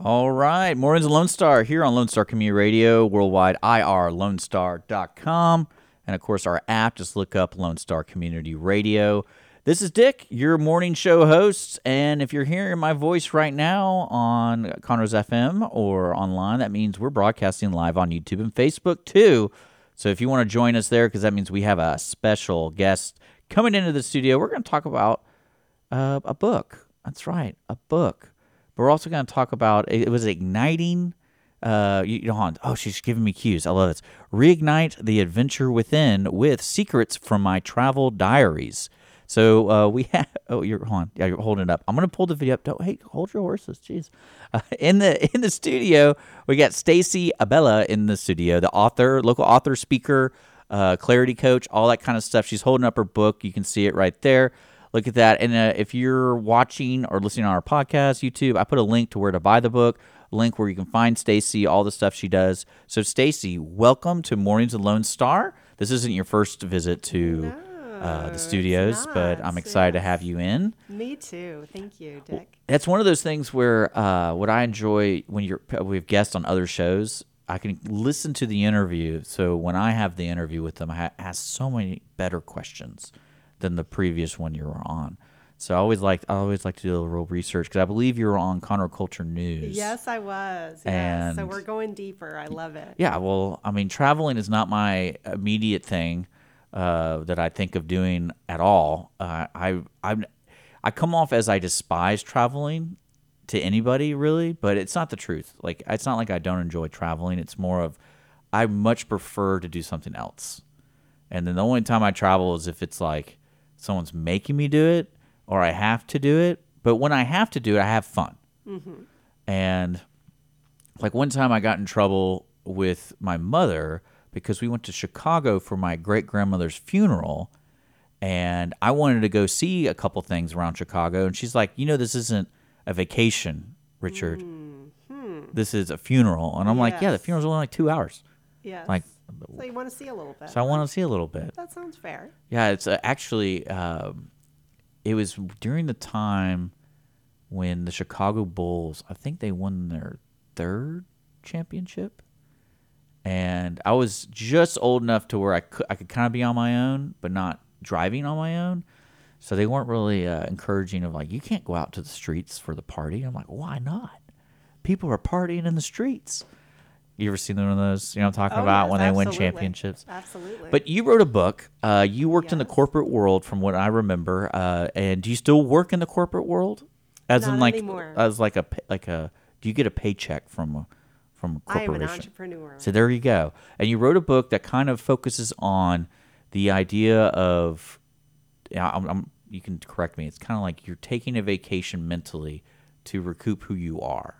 All right, Mornings Lone Star here on Lone Star Community Radio, worldwide irlonestar.com. And of course, our app, just look up Lone Star Community Radio. This is Dick, your morning show host. And if you're hearing my voice right now on Conroe's FM or online, that means we're broadcasting live on YouTube and Facebook too. So if you want to join us there, because that means we have a special guest coming into the studio, we're going to talk about uh, a book. That's right, a book. But we're also going to talk about it was igniting. Uh, you, you know, oh, she's giving me cues. I love this. Reignite the adventure within with secrets from my travel diaries. So uh, we have. Oh, you're on. Yeah, you're holding it up. I'm gonna pull the video up. Don't hey, hold your horses. Jeez. Uh, in the in the studio, we got Stacey Abella in the studio, the author, local author, speaker, uh, clarity coach, all that kind of stuff. She's holding up her book. You can see it right there look at that. And uh, if you're watching or listening on our podcast, YouTube, I put a link to where to buy the book, link where you can find Stacey, all the stuff she does. So, Stacey, welcome to Mornings of Lone Star. This isn't your first visit to. No, uh, the studios, but I'm excited to have you in. Me too. Thank you, Dick. That's one of those things where uh, what I enjoy when you're we have guests on other shows. I can listen to the interview, so when I have the interview with them, I ask so many better questions than the previous one you were on. So I always like I always like to do a little research because I believe you were on Conroe Culture News. Yes, I was. Yes. So we're going deeper. I love it. Yeah, well, I mean, traveling is not my immediate thing uh, that I think of doing at all. Uh, I I I come off as I despise traveling to anybody really, but it's not the truth. Like it's not like I don't enjoy traveling. It's more of I much prefer to do something else. And then the only time I travel is if it's like someone's making me do it or I have to do it. But when I have to do it, I have fun. Mm-hmm. And like one time I got in trouble with my mother because we went to Chicago for my great grandmother's funeral. And I wanted to go see a couple things around Chicago. And she's like, you know, this isn't a vacation, Richard. Mm-hmm. This is a funeral. And I'm like, yeah, the funeral's only like two hours. Yes. Like, so you want to see a little bit. so I want to see a little bit. That sounds fair. Yeah, it's uh, actually um, it was during the time when the Chicago Bulls, I think they won their third championship, and I was just old enough to where I could I could kind of be on my own, but not driving on my own. So they weren't really uh, encouraging of like you can't go out to the streets for the party. I'm like, why not? People are partying in the streets. You ever seen one of those? You know what I'm talking Oh, about yes, when they win championships. Absolutely. But you wrote a book. Uh, you worked in the corporate world, from what I remember. Uh, and do you still work in the corporate world? As in, like, anymore. as like a like a. Do you get a paycheck from a from a I am corporation? an entrepreneur. So there you go. And you wrote a book that kind of focuses on the idea of. Yeah, I'm, I'm, you can correct me. It's kind of like you're taking a vacation mentally to recoup who you are.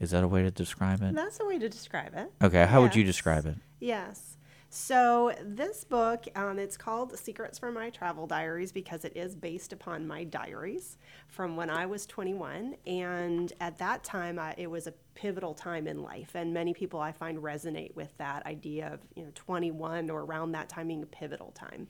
Is that a way to describe it? That's a way to describe it. Okay, how would you describe it? Yes. So this book, um, it's called Secrets from My Travel Diaries because it is based upon my diaries from when I was 21, and at that time, I, it was a pivotal time in life, and many people I find resonate with that idea of you know 21 or around that time being a pivotal time.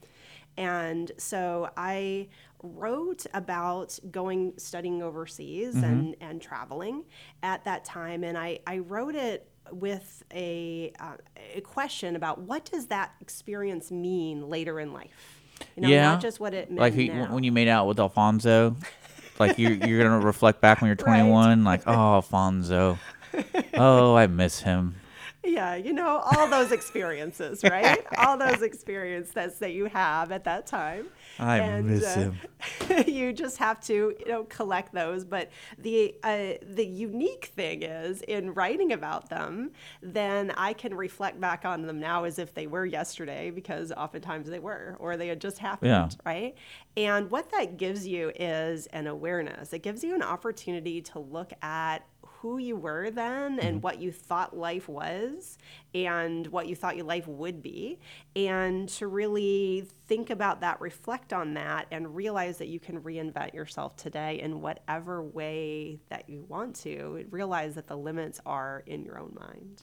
And so I wrote about going studying overseas and, and traveling at that time. And I, I wrote it with a, uh, a question about what does that experience mean later in life? You know, Yeah. not just what it meant like you, when you made out with Alfonso, like you're you're gonna reflect back when you're 21, like oh Alfonso, oh I miss him. Yeah, you know, all those experiences, right? all those experiences that you have at that time. I miss him. you just have to, you know, collect those. But the uh, the unique thing is in writing about them, then I can reflect back on them now as if they were yesterday, because oftentimes they were, or they had just happened, Yeah. right? And what that gives you is an awareness. It gives you an opportunity to look at who you were then and mm-hmm. what you thought life was and what you thought your life would be, and to really think about that, reflect on that, and realize that you can reinvent yourself today in whatever way that you want to. Realize that the limits are in your own mind.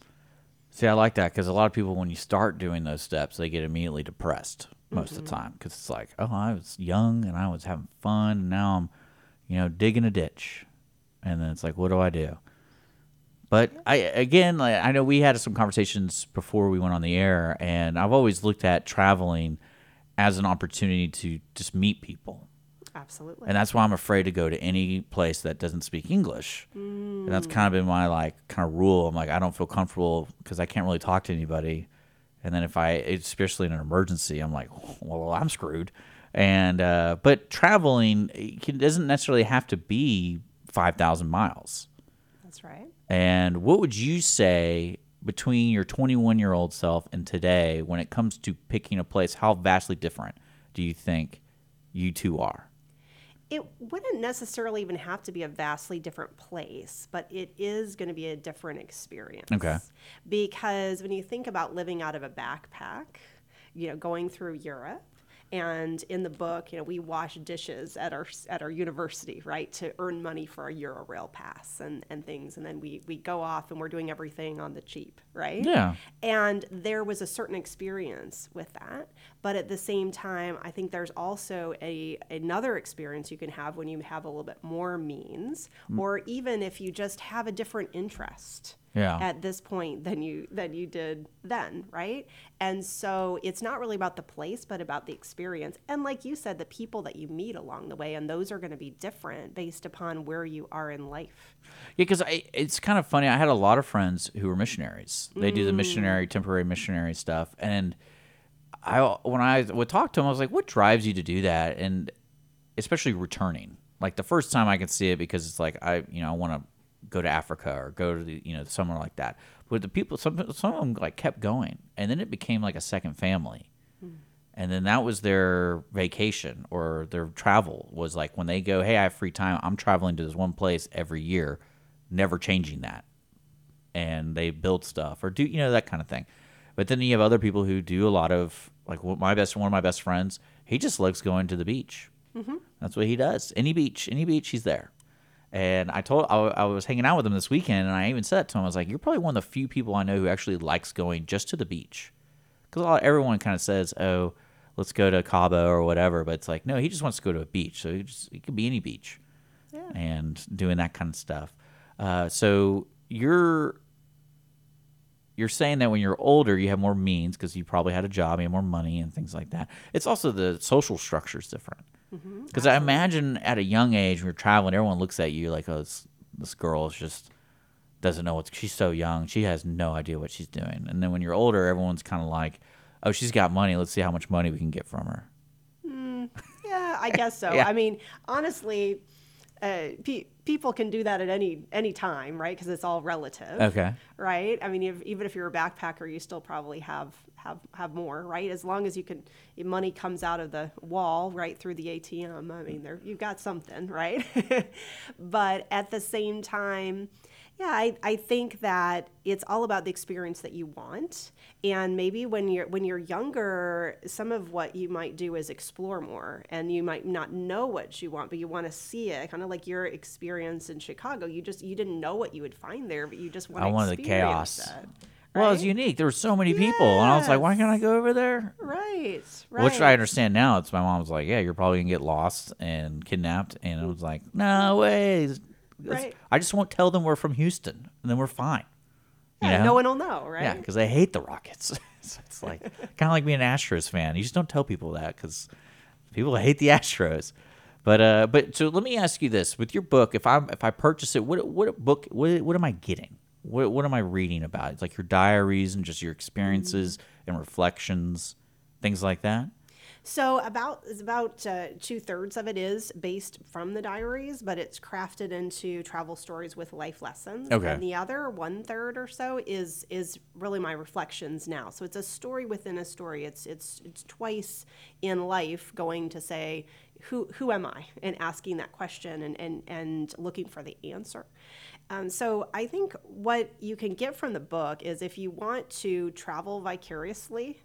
See, I like that because a lot of people, when you start doing those steps, they get immediately depressed most of the mm-hmm. time because it's like, oh, I was young and I was having fun, and now I'm, you know, digging a ditch, and then it's like, what do I do? But I again, like, I know we had some conversations before we went on the air, and I've always looked at traveling as an opportunity to just meet people. Absolutely. And that's why I'm afraid to go to any place that doesn't speak English. And that's kind of been my like kind of rule. I'm like I don't feel comfortable because I can't really talk to anybody. And then if I, especially in an emergency, I'm like, well, I'm screwed. And uh, but traveling can, doesn't necessarily have to be five thousand miles. That's right. And what would you say between your 21 year old self and today when it comes to picking a place? How vastly different do you think you two are? It wouldn't necessarily even have to be a vastly different place, but it is going to be a different experience. Okay. Because when you think about living out of a backpack, you know, going through Europe, and in the book, you know, we wash dishes at our at our university, right, to earn money for our Eurail pass and, and things, and then we we go off and we're doing everything on the cheap, right? Yeah. And there was a certain experience with that, but at the same time, I think there's also a another experience you can have when you have a little bit more means, mm. or even if you just have a different interest Yeah. at this point than you than you did then, right? And so it's not really about the place, but about the experience. And like you said, the people that you meet along the way, and those are going to be different based upon where you are in life. Yeah, because it's kind of funny. I had a lot of friends who were missionaries. They do the mm. missionary, temporary missionary stuff, and I when I would talk to them, I was like, "What drives you to do that?" And especially returning. Like the first time, I could see it because it's like I, you know, I want to go to Africa or go to the, you know somewhere like that. But the people, some some of them like kept going, and then it became like a second family. Hmm. And then that was their vacation or their travel was like when they go, hey, I have free time. I'm traveling to this one place every year, never changing that. And they build stuff or do you know that kind of thing. But then you have other people who do a lot of like my best one of my best friends. He just likes going to the beach. That's what he does. Any beach, any beach, he's there. And I told I, I was hanging out with him this weekend, and I even said to him. I was like, "You're probably one of the few people I know who actually likes going just to the beach." Because everyone kind of says, "Oh, let's go to Cabo or whatever," but it's like, no, he just wants to go to a beach. So he just it could be any beach, Yeah. and doing that kind of stuff. Uh, so you're you're saying that when you're older, you have more means because you probably had a job, you have more money, and things like that. It's also the social structure is different. Mm-hmm. Because I imagine at a young age when you're traveling, everyone looks at you like, "Oh, this, this girl is just doesn't know what she's so young. She has no idea what she's doing." And then when you're older, everyone's kind of like, "Oh, she's got money. Let's see how much money we can get from her." Mm, yeah, I guess so. Yeah. I mean, honestly, uh, pe- people can do that at any any time, right? Because it's all relative. Okay. Right. I mean, if, even if you're a backpacker, you still probably have have have more, right? As long as you can, money comes out of the wall right through the ATM. I mean, there you've got something, right? but at the same time. Yeah, I, I think that it's all about the experience that you want. And maybe when you're when you're younger, some of what you might do is explore more and you might not know what you want, but you want to see it. Kind of like your experience in Chicago. You just you didn't know what you would find there, but you just wanted want I wanted the chaos. it, Well, it's right? unique. There were so many people, and I was like, "Why can't I Yes. go over there?" Right, right. Which I understand now. It's my mom was like, "Yeah, you're probably gonna get lost and kidnapped," and I was like, "No way." Right. I just won't tell them we're from Houston, and then we're fine. You know? no one will know, right? Yeah, because I hate the Rockets. so it's like kind of like being an Astros fan. You just don't tell people that because people hate the Astros. But uh, but so let me ask you this: with your book, if I if I purchase it, what what book what what am I getting? What what am I reading about? It's like your diaries and just your experiences and reflections, things like that. So about is about uh, two thirds of it is based from the diaries, but it's crafted into travel stories with life lessons. Okay. And the other one third or so is is really my reflections now. So it's a story within a story. It's it's it's twice in life going to say who who am I and asking that question and and and looking for the answer. Um, so I think what you can get from the book is if you want to travel vicariously,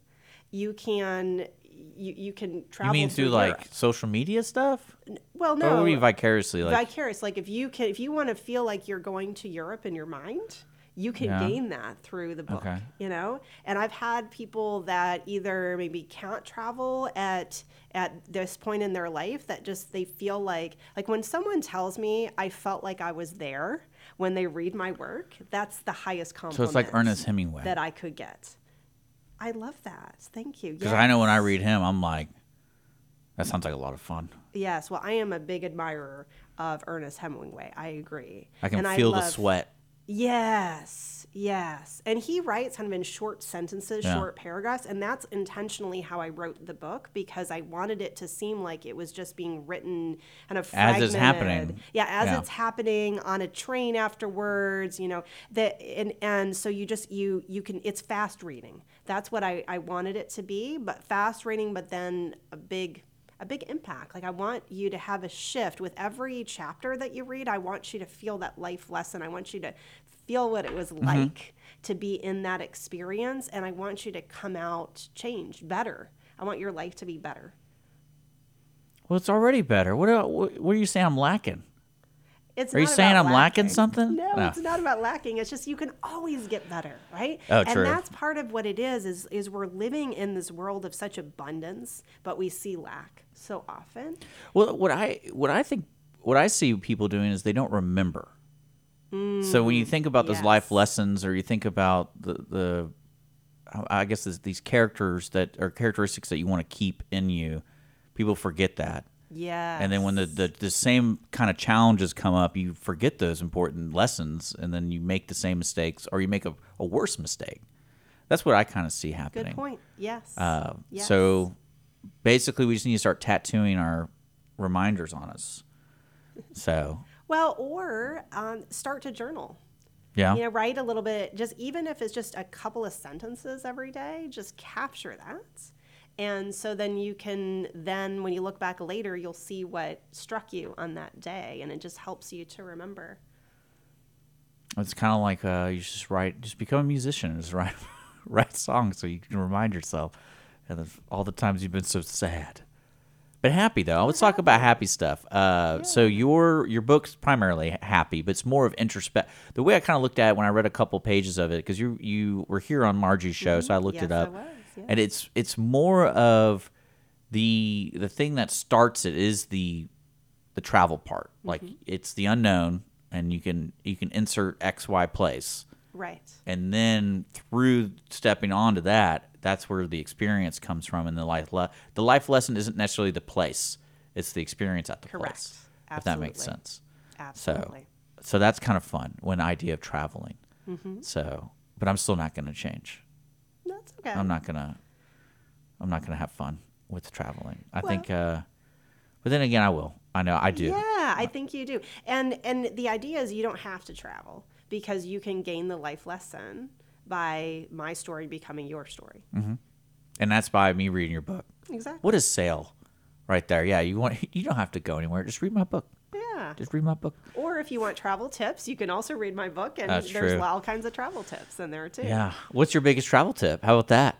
you can you, you can travel. You mean through Europe. like social media stuff? well Or no would be vicariously like vicarious like if you can if you want to feel like you're going to Europe in your mind you can Yeah. gain that through the book Okay. you know and I've had people that either maybe can't travel at at this point in their life that just they feel like like when someone tells me I felt like I was there when they read my work that's the highest compliment. so it's like Ernest Hemingway. that I could get I love that thank you Because I know when I read him, I'm like, that sounds like a lot of fun. Yes, well, I am a big admirer of Ernest Hemingway. I agree. I can And feel the love- sweat. Yes, yes. And he writes kind of in short sentences, Yeah. short paragraphs, and that's intentionally how I wrote the book because I wanted it to seem like it was just being written kind of As it's happening. Yeah, as Yeah. it's happening on a train afterwards, you know, that and and so you just you you can it's fast reading. That's what I I wanted it to be, but fast reading but then a big a big impact. Like I want you to have a shift with every chapter that you read. I want you to feel that life lesson. I want you to feel what it was Mm-hmm. like to be in that experience and I want you to come out changed, better. I want your life to be better. Well, it's already better. What, el- what, what are you saying I'm lacking? It's Are you saying I'm lacking something? No, No. it's not about lacking. It's just you can always get better, right? Oh, true. And that's part of what it is. Is is we're living in this world of such abundance, but we see lack so often. Well, what I what I think what I see people doing is they don't remember. so when you think about those life Mm, lessons, or you think about the the, I guess these characters that are characteristics that you want to keep in you, people forget that. Yeah. And then when the, the, the same kind of challenges come up, you forget those important lessons, and then you make the same mistakes, or you make a, a worse mistake. That's what I kind of see happening. good point. Yes. Uh, Yes. So basically, we just need to start tattooing our reminders on us. So well, or um, start to journal. yeah, You know, write a little bit, just even if it's just a couple of sentences every day, just capture that. And so then you can, then when you look back later, you'll see what struck you on that day. And it just helps you to remember. it's kind of like uh, you just write, just become a musician, just write write songs so you can remind yourself and of all the times you've been so sad. But happy though. Let's talk about happy stuff. Uh, So your your book's primarily happy, but it's more of introspect. The way I kind of looked at it when I read a couple pages of it, because you you were here on Margie's show, so I looked Yes, it I up, and it's it's more of the the thing that starts it is the the travel part. Like it's the unknown, and you can you can insert X Y place Right. and then through stepping onto that that's where the experience comes from and the life le- the life lesson isn't necessarily the place it's the experience at the Correct. place if that makes Absolutely. sense Absolutely. so so that's kind of fun when idea of traveling Mm-hmm. so but i'm still not going to change That's okay. i'm not going to i'm not to have fun with traveling i Well- think uh but then again i will i know i do Yeah, I think you do. And and the idea is you don't have to travel because you can gain the life lesson by my story becoming your story. Mm-hmm. and that's by me reading your book Exactly. what is sale right there yeah you want you don't have to go anywhere just read my book Yeah. just read my book Or if you want travel tips, you can also read my book, and That's there's true. all kinds of travel tips in there too. Yeah. What's your biggest travel tip? How about that?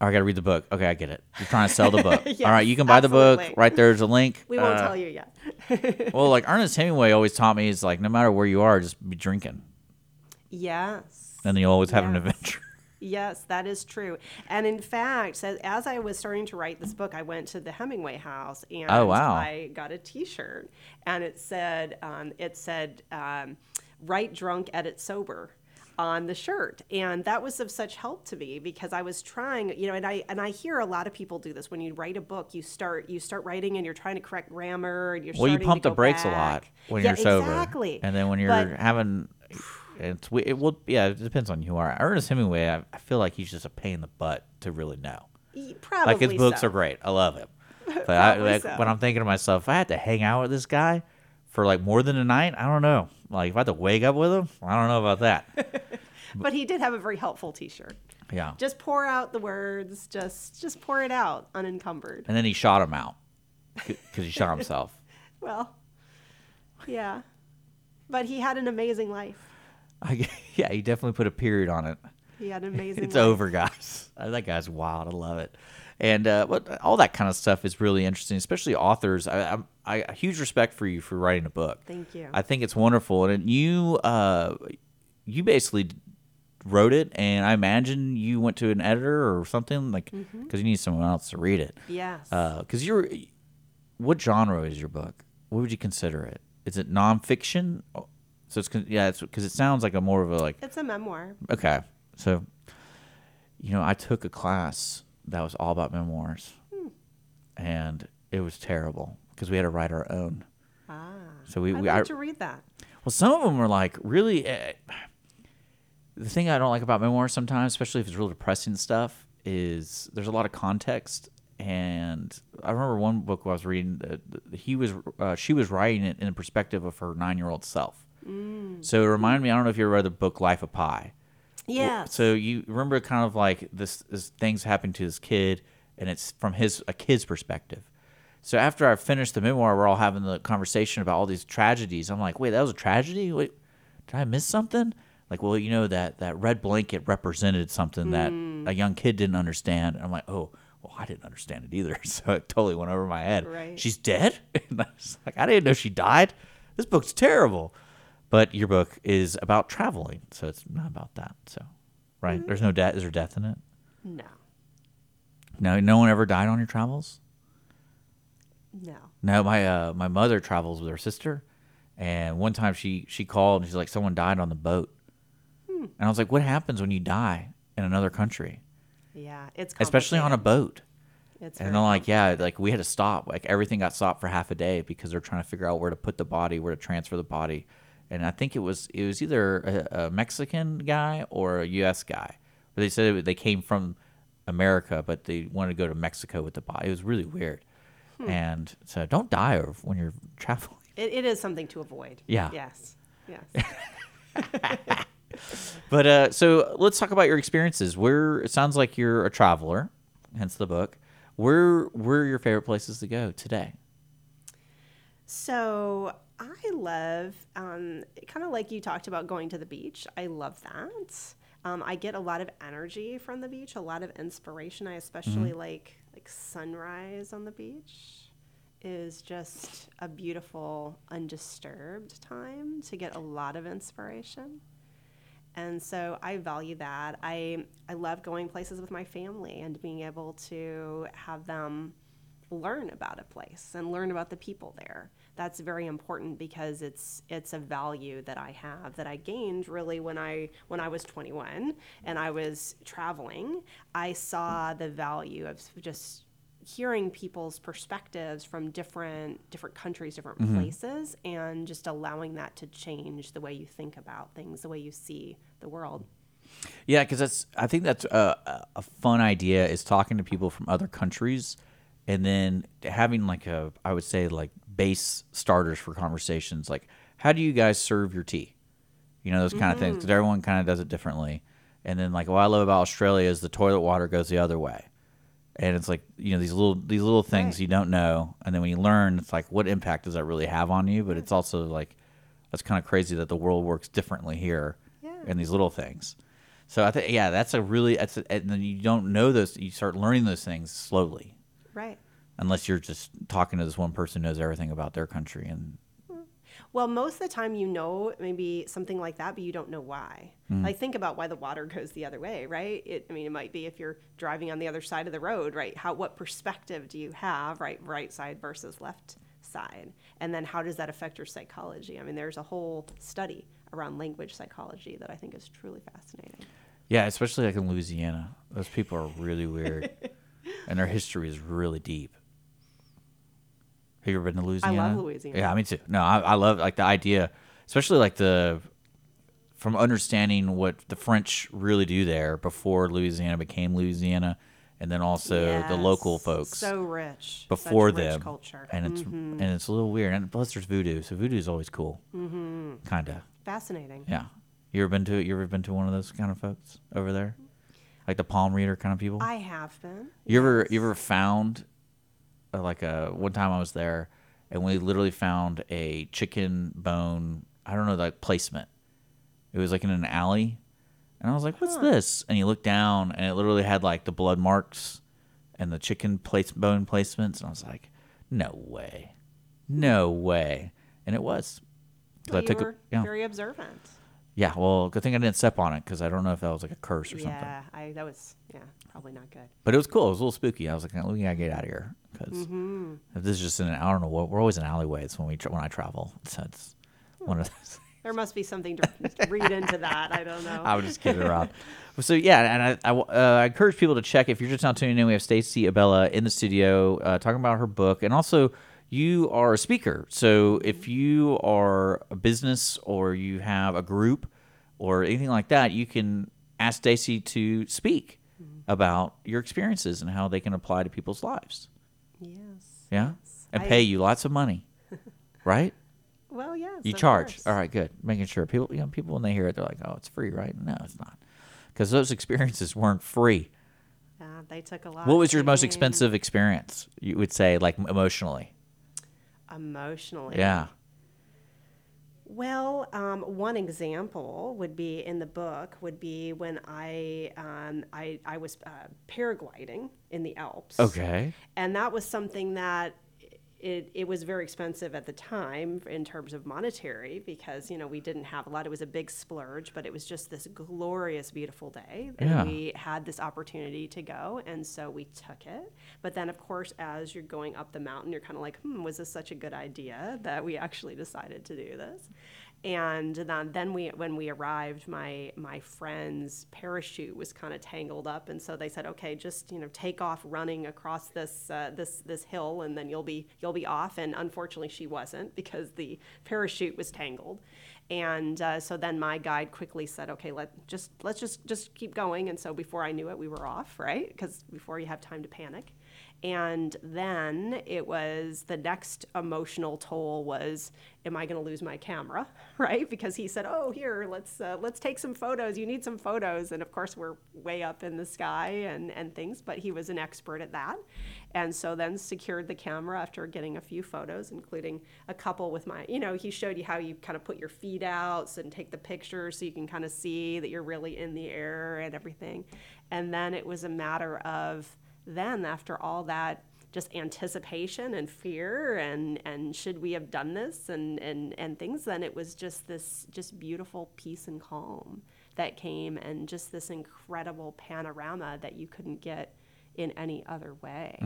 Oh, I got to read the book. Okay, I get it. You're trying to sell the book. Yes, All right, you can buy the book. absolutely. Right there's a link. We won't Uh, tell you yet. Well, like Ernest Hemingway always taught me, is like no matter where you are, just be drinking, yes. and you'll always have an adventure. Yes, that is true. And in fact, as, I was starting to write this book, I went to the Hemingway house and Oh, wow. I got a T-shirt, and it said um, it said um, "Write drunk, edit sober." on the shirt and that was of such help to me because i was trying you know and i and i hear a lot of people do this when you write a book you start you start writing and you're trying to correct grammar and you're Well, you pump the brakes a lot when Yeah, you're sober, exactly and then when you're But- having, it's we- it will yeah. It depends on who you are. Ernest Hemingway, I, I feel like he's just a pain in the butt to really know. Probably Like his books so. are great. I love him. But I, like, so. when I'm thinking to myself, if I had to hang out with this guy for like more than a night, I don't know. Like if I had to wake up with him, I don't know about that. but he did have a very helpful t-shirt yeah. just pour out the words just just pour it out unencumbered And then he shot him out because he shot himself. well yeah but he had an amazing life. I, yeah, he definitely put a period on it. He had an amazing. It's life. over, guys. That guy's wild. I love it. And uh, but all that kind of stuff is really interesting, especially authors. I, I a huge respect for you for writing a book. Thank you. I think it's wonderful, and you uh, you basically wrote it, and I imagine you went to an editor or something like because you need someone else to read it. Yes. Because you're, what genre is your book? What would you consider it? Is it nonfiction? So it's yeah, it's because it sounds like a more of a like it's a memoir. okay. So, you know, I took a class that was all about memoirs, and it was terrible because we had to write our own. Ah. So we, I'd we like I, to read that. well, some of them were like really. Uh, the thing I don't like about memoirs sometimes, especially if it's real depressing stuff, is there's a lot of context. And I remember one book I was reading. Uh, he was, uh, she was writing it in the perspective of her nine year old self. Mm. So it reminded me. I don't know if you ever read the book Life of Pi. Yeah. So you remember kind of like this, this things happened to this kid, and it's from his a kid's perspective. So after I finished the memoir, we're all having the conversation about all these tragedies. I'm like, wait, that was a tragedy? Wait, did I miss something? Like, well, you know that that red blanket represented something that mm. a young kid didn't understand. And I'm like, oh, well, I didn't understand it either. So it totally went over my head. Right. She's dead. And I was like, I didn't know she died. This book's terrible. But your book is about traveling, so it's not about that. So, right? There's no death. Is there death in it? no. No, no one ever died on your travels. No. No, my uh, my mother travels with her sister, and one time she she called and she's like, someone died on the boat, and I was like, what happens when you die in another country, Yeah. It's especially on a boat? It's And they're like, yeah, like we had to stop. Like everything got stopped for half a day because they're trying to figure out where to put the body, where to transfer the body. And I think it was it was either a, a Mexican guy or a U.S. guy. But they said it, they came from America, but they wanted to go to Mexico with the body. It was really weird. Hmm. And so don't die when you're traveling. It, it is something to avoid. Yeah. Yes. Yes. But uh, so let's talk about your experiences. Where it sounds like you're a traveler, hence the book. Where where are your favorite places to go today? So I love, um, kind of like you talked about going to the beach. I love that. Um, I get a lot of energy from the beach, a lot of inspiration. I especially like like sunrise on the beach is just a beautiful, undisturbed time to get a lot of inspiration. And so I value that. I I love going places with my family and being able to have them learn about a place and learn about the people there. That's very important because it's it's a value that I have that I gained really when I when I was 21 and I was traveling. I saw the value of just hearing people's perspectives from different different countries, different mm-hmm. places and just allowing that to change the way you think about things, the way you see the world. Yeah, because that's I think that's a, a- a fun idea is talking to people from other countries, and then having like a I would say like base starters for conversations. Like, how do you guys serve your tea? You know those kind of things because mm-hmm. everyone kind of does it differently. And then like what I love about Australia is the toilet water goes the other way, and it's like you know these little these little things Right. you don't know, and then when you learn, it's like what impact does that really have on you? But it's also like that's kind of crazy that the world works differently here Yeah. in these little things. So I think yeah, that's a really that's a, and then you don't know those. You start learning those things slowly, Right. Unless you're just talking to this one person who knows everything about their country. And Well, most of the time you know maybe something like that, but you don't know why. Mm-hmm. Like think about why the water goes the other way, right? It, I mean, it might be if you're driving on the other side of the road, right? How what perspective do you have, right? Right side versus left side, and then how does that affect your psychology? I mean, there's a whole study around language psychology that I think is truly fascinating. yeah, especially like in Louisiana, those people are really weird, and their history is really deep. Have you ever been to Louisiana? I love Louisiana. Yeah, me too. No, I, I love like the idea, especially like the from understanding what the French really do there before Louisiana became Louisiana, and then also the local folks. so rich before such rich them, culture, and it's and it's a little weird. And plus, there's voodoo, so voodoo is always cool, mm-hmm. kind of. fascinating. Yeah, you ever been to you ever been to one of those kind of folks over there, like the palm reader kind of people? I have been. you ever you ever found Uh, like a one time I was there, and we literally found a chicken bone I don't know, like placement. It was like in an alley, and I was like, "What's this?" And you look down, and it literally had like the blood marks and the chicken place bone placements, and I was like, "No way, no way!" And it was. Well, I you took a- were yeah. very observant. Yeah, well, good thing I didn't step on it because I don't know if that was like a curse or something. Yeah, that was yeah probably not good. But it was cool. It was a little spooky. I was like, we gotta get out of here because Mm-hmm. if this is just in an, I don't know what we're always in alleyways when we tra- when I travel. So it's one of those. There must be something to read into that. I don't know. I would just kid around. So yeah, and I, I, uh, I encourage people to check. If you're just now tuning in, we have Stacey Abella in the studio uh, talking about her book, and also you are a speaker. So if you are a business or you have a group or anything like that, you can ask Stacey to speak about your experiences and how they can apply to people's lives. Yes. Yeah, yes. and I- pay you lots of money, right? Well, yes. You charge. course. All right, good. Making sure people, you know, people when they hear it, they're like, "Oh, it's free, right?" No, it's not, because those experiences weren't free. Yeah, they took a lot. What was your most expensive experience? You would say, like emotionally. Emotionally. Yeah. Well, um, one example would be in the book would be when I um, I, I was uh, paragliding in the Alps. Okay. and that was something that it, it was very expensive at the time in terms of monetary because you know we didn't have a lot. It was a big splurge but it was just this glorious beautiful day and Yeah. we had this opportunity to go and so we took it. But then of course as you're going up the mountain you're kind of like hmm was this such a good idea that we actually decided to do this and then, we when we arrived my my friend's parachute was kind of tangled up. And so they said okay just you know take off running across this uh, this this hill and then you'll be you'll be off. And unfortunately she wasn't because the parachute was tangled. And uh, so then my guide quickly said okay let just let's just just keep going. And so before i knew it we were off right? Because before you have time to panic and then it was the next emotional toll was am i going to lose my camera? Right? Because he said oh here let's uh, let's take some photos. You need some photos. And of course we're way up in the sky and and things but he was an expert at that. And so then secured the camera after getting a few photos including a couple with my you know he showed you how you kind of put your feet out and take the picture so you can kind of see that you're really in the air and everything. And then it was a matter of then after all that just anticipation and fear and and should we have done this and and and things then it was just this just beautiful peace and calm that came and just this incredible panorama that you couldn't get in any other way.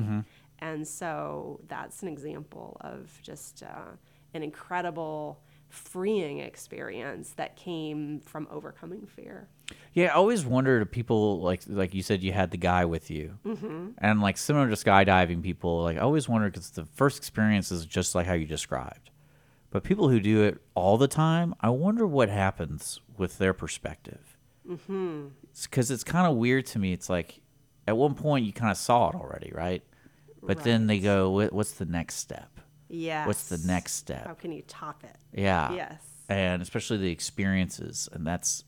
And so that's an example of just uh, an incredible freeing experience that came from overcoming fear Yeah, I always wondered if people like like you said you had the guy with you, mm-hmm. and like similar to skydiving, people like I always wondered because the first experience is just like how you described, but people who do it all the time, I wonder what happens with their perspective. Mm-hmm. Because it's kind of weird to me. It's like at one point you kind of saw it already, right? But then they go, "What's the next step? Yes What's the next step?" how can you top it Yeah. Yes. And especially the experiences, and that's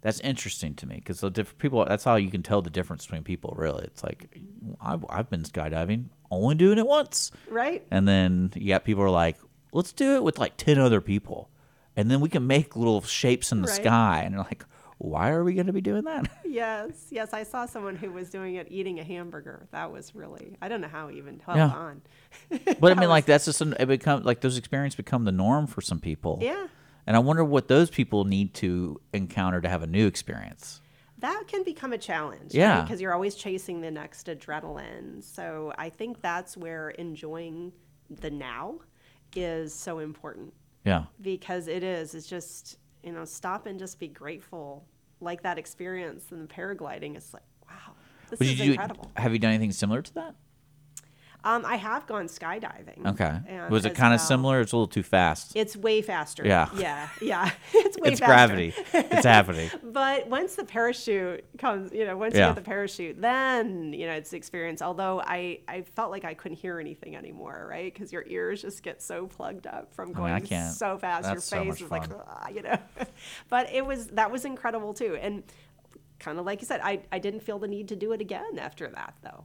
that's interesting to me because the different people. That's how you can tell the difference between people. Really, it's like I've, I've been skydiving, only doing it once, right and then yeah, people are like, let's do it with like ten other people, and then we can make little shapes in the Right. sky, and they're like, why are we going to be doing that? Yes, yes, I saw someone who was doing it eating a hamburger. That was really I don't know how he even held Yeah. on. But I mean, like that's just an, it become like those experiences become the norm for some people. Yeah. And I wonder what those people need to encounter to have a new experience. That can become a challenge. Yeah. Because you're always chasing the next adrenaline. So I think that's where enjoying the now is so important Yeah. because it is. It's just, you know, stop and just be grateful. Like that experience and the paragliding. It's like, wow, this But is you, incredible. have you done anything similar to that? Um, I have gone skydiving. Okay. Was it kind of well. similar? It's a little too fast. It's way faster. Yeah. Yeah. Yeah. it's way it's faster. gravity. it's happening. But once the parachute comes, you know, once Yeah. you get the parachute, then you know it's the experience. Although I, I felt like I couldn't hear anything anymore, right? Because your ears just get so plugged up from I going mean, I so fast. That's your so face much is like, fun. "Ah," you know. but it was that was incredible too, and kind of like you said, I, I didn't feel the need to do it again after that though.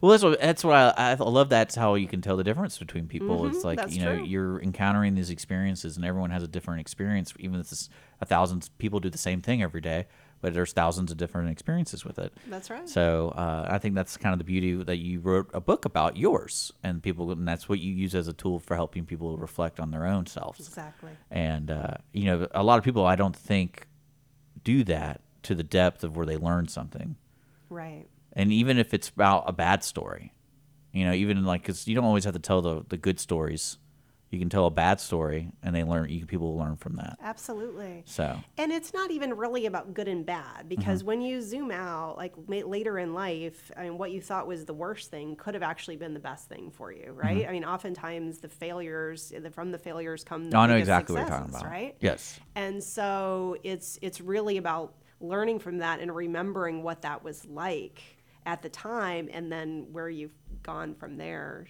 Well, that's what that's what I, I love. That's how you can tell the difference between people. it's like Mm-hmm, you know true. you're encountering these experiences, and everyone has a different experience. Even if it's a thousand people do the same thing every day, but there's thousands of different experiences with it. That's right. So uh, I think that's kind of the beauty that you wrote a book about yours, and people, and that's what you use as a tool for helping people reflect on their own selves. Exactly. And uh, you know, a lot of people I don't think do that to the depth of where they learn something Right. And even if it's about a bad story you know even like because you don't always have to tell the, the good stories you can tell a bad story and they learn you people learn from that Absolutely. so And it's not even really about good and bad because Mm-hmm. when you zoom out, like later in life, I mean, what you thought was the worst thing could have actually been the best thing for you, right? Mm-hmm. I mean, oftentimes the failures, the- from the failures come the No, i know exactly what you're talking about right? yes And so it's it's really about learning from that and remembering what that was like at the time and then where you've gone from there.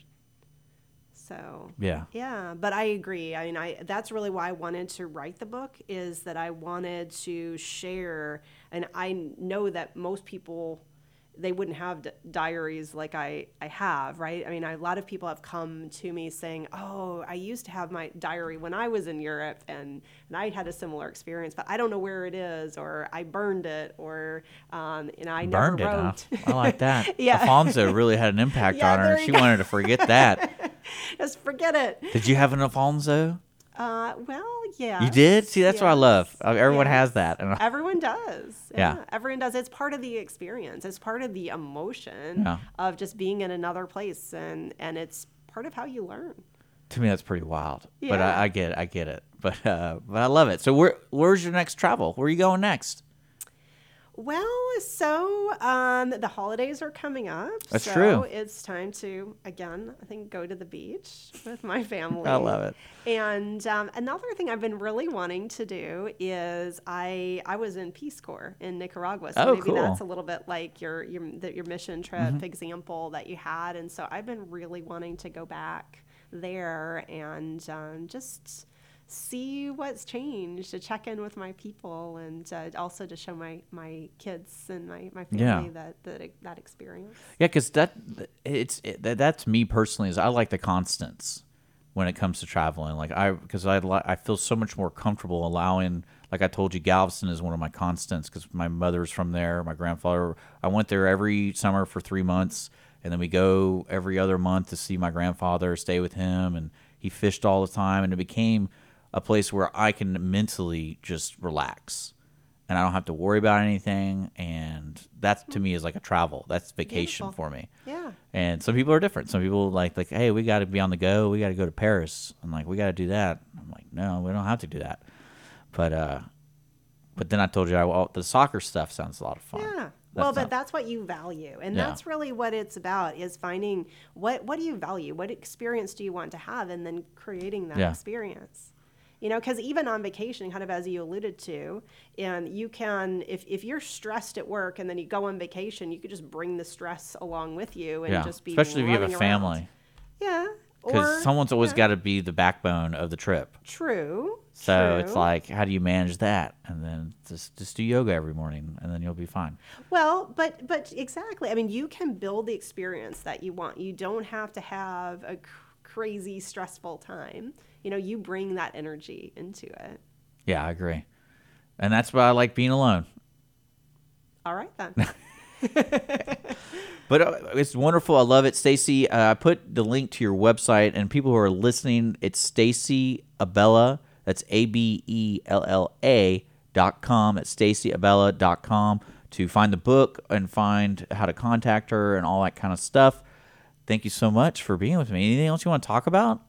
So yeah yeah, but I agree. I mean, I that's really why I wanted to write the book is that I wanted to share, and I know that most people they wouldn't have d- diaries like I I have, right? I mean, I, a lot of people have come to me saying, "Oh, I used to have my diary when I was in Europe, and and I had a similar experience, but I don't know where it is, or I burned it, or um, and I burned it never huh? wrote." i like that Yeah. alfonso really had an impact Yeah, on her and she go. wanted to forget that Just forget it. did you have an alfonso Uh, well, yeah. you did see that's what i love Uh, everyone Yes. has that Everyone does. Yeah. Everyone does. It's part of the experience. It's part of the emotion Yeah. of just being in another place and and it's part of how you learn. to me that's pretty wild but I, I get it i get it but uh but i love it so where where's your next travel where are you going next Well, so um, the holidays are coming up. That's so true. It's time to again, I think, go to the beach with my family. i love it And um, another thing I've been really wanting to do is I I was in Peace Corps in Nicaragua, so Oh, maybe cool. Mm-hmm. that's a little bit like your your the, your mission trip example that you had. And so I've been really wanting to go back there and um, just see what's changed to check in with my people and uh, also to show my my kids and my my Yeah. family that that that experience. Yeah, because that it's it, that, that's me personally. Is I like the constants when it comes to traveling. Like I because I li- I feel so much more comfortable allowing. Like I told you, Galveston is one of my constants because my mother's from there. My grandfather. I went there every summer for three months, and then we go every other month to see my grandfather, stay with him, and he fished all the time, and it became a place where I can mentally just relax and I don't have to worry about anything. And that to me is like a travel. That's vacation Beautiful. for me. Yeah. And some people are different. Some people like like, hey, we got to be on the go. We got to go to Paris. I'm like, we got to do that. I'm like, no, we don't have to do that. But uh, but then I told you, I, well, the soccer stuff sounds a lot of fun. Yeah. Well, but not- that's what you value. And Yeah. that's really what it's about is finding what what do you value? What experience do you want to have and then creating that Yeah. experience. You know, because even on vacation, kind of as you alluded to, and you can, if, if you're stressed at work and then you go on vacation, you could just bring the stress along with you and yeah, just be especially if you have a around. family, Yeah. because someone's always yeah. got to be the backbone of the trip. True. So it's like, how do you manage that? And then just just do yoga every morning, and then you'll be fine. Well, but but exactly. I mean, you can build the experience that you want. You don't have to have a cr- crazy stressful time. You know, you bring that energy into it. Yeah, I agree. And that's why I like being alone. All right then. But uh, it's wonderful. I love it, Stacey. Uh, I put the link to your website, and people who are listening, it's Stacey Abella. That's A B E L L A dot com. It's staceyabella dot com to find the book and find how to contact her and all that kind of stuff. Thank you so much for being with me. Anything else you want to talk about?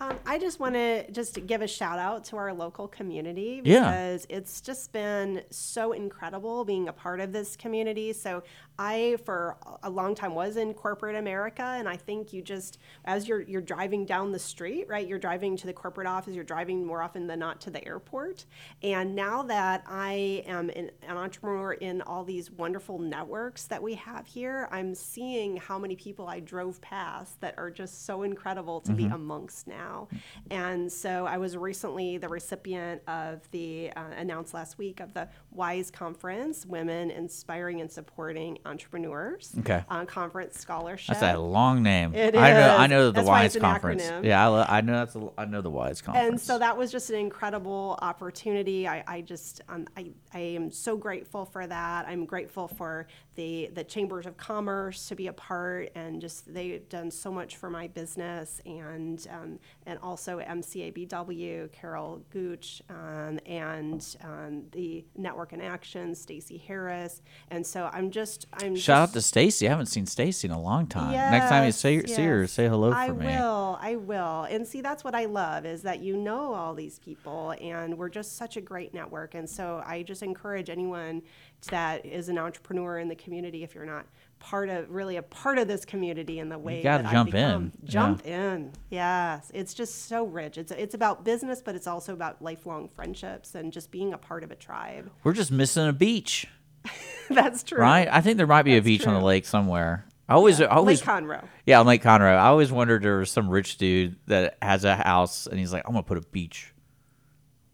Um, I just want to just give a shout out to our local community Yeah. because it's just been so incredible being a part of this community. So I, for a long time, was in corporate America, and I think you just as you're you're driving down the street, right? You're driving to the corporate office. You're driving more often than not to the airport. And now that I am an, an entrepreneur in all these wonderful networks that we have here, I'm seeing how many people I drove past that are just so incredible to be amongst now. Now. And so I was recently the recipient of the uh, announced last week of the WISE conference, Women Inspiring and Supporting Entrepreneurs. Okay. Uh, conference scholarship. That's a long name. It I know. I know the That's Wise conference. acronym. Yeah, I, lo- I know that's. A, I know the Wise conference. And so that was just an incredible opportunity. I, I just, um, I, I am so grateful for that. I'm grateful for the, the Chambers of Commerce to be a part and just, they've done so much for my business and, um, and also MCABW, Carol Gooch, um, and, um, the Network in Action, Stacy Harris. And so I'm just, I'm Shout out to Stacy. I haven't seen Stacy in a long time. Next time you Yes, see, see her, say hello for I me. I will. I will. And see, that's what I love is that you know all these people, and we're just such a great network. And so I just encourage anyone that is an entrepreneur in the community, if you're not part of really a part of this community in the way you gotta jump in. Yeah. jump in. Yes, it's just so rich. It's it's about business, but it's also about lifelong friendships and just being a part of a tribe. We're just missing a beach, that's true. right? I think there might be a That's beach on the lake somewhere. I always, I always, Lake Conroe. yeah, on Lake Conroe. I always wondered there was some rich dude that has a house and he's like, I'm gonna put a beach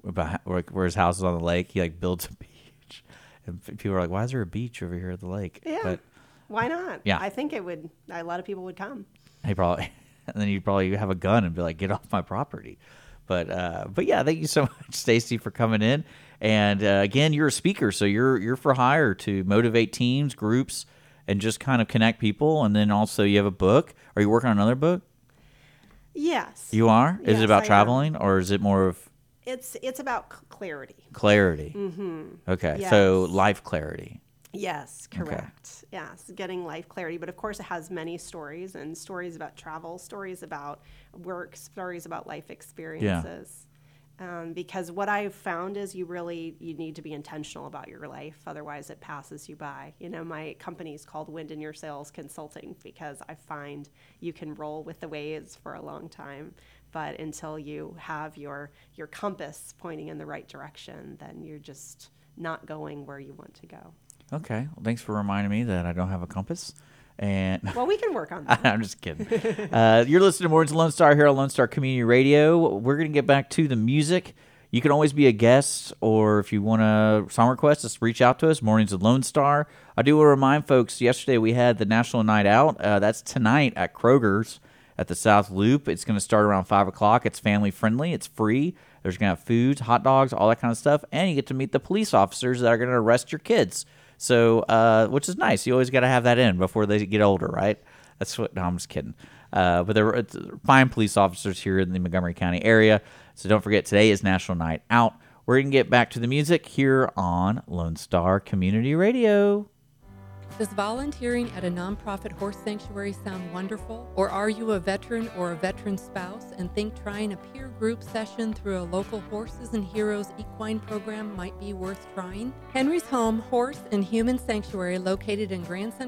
about where, where his house is on the lake. He like builds a beach, and people are like, Why is there a beach over here at the lake? Yeah. But Why not? Yeah. I think it would. A lot of people would come. he probably and then you'd probably have a gun and be like, "Get off my property." But uh, but yeah, thank you so much, Stacey, for coming in. And uh, again, you're a speaker, so you're you're for hire to motivate teams, groups, and just kind of connect people. And then also, you have a book. Are you working on another book? Yes. You are. Is Yes, it about I am. traveling, or is it more of It's it's about clarity. clarity? Mm-hmm. Okay, so life clarity. Yes, correct. Yes, getting life clarity. But of course, it has many stories and stories about travel, stories about work, stories about life experiences. Um, because what I've found is you really you need to be intentional about your life, otherwise it passes you by. You know, my company is called Wind in Your Sails Consulting because I find you can roll with the waves for a long time, but until you have your your compass pointing in the right direction, then you're just not going where you want to go. Okay, well, thanks for reminding me that I don't have a compass. And Well, we can work on that. I'm just kidding. Uh, you're listening to Mornings Lone Star here on Lone Star Community Radio. We're going to get back to the music. You can always be a guest, or if you want a song request, just reach out to us. Mornings with Lone Star. I do want to remind folks. Yesterday we had the National Night Out. Uh, that's tonight at Kroger's at the South Loop. It's going to start around five o'clock. It's family friendly. It's free. There's going to have foods, hot dogs, all that kind of stuff, and you get to meet the police officers that are going to arrest your kids. So, uh, which is nice. You always got to have that in before they get older, right? That's what. No, I'm just kidding. Uh, but they're fine police officers here in the Montgomery County area. So don't forget, today is National Night Out. We're gonna get back to the music here on Lone Star Community Radio. Does volunteering at a nonprofit horse sanctuary sound wonderful? Or are you a veteran or a veteran spouse and think trying a peer group session through a local Horses and Heroes equine program might be worth trying? Henry's Home Horse and Human Sanctuary, located in Grand Central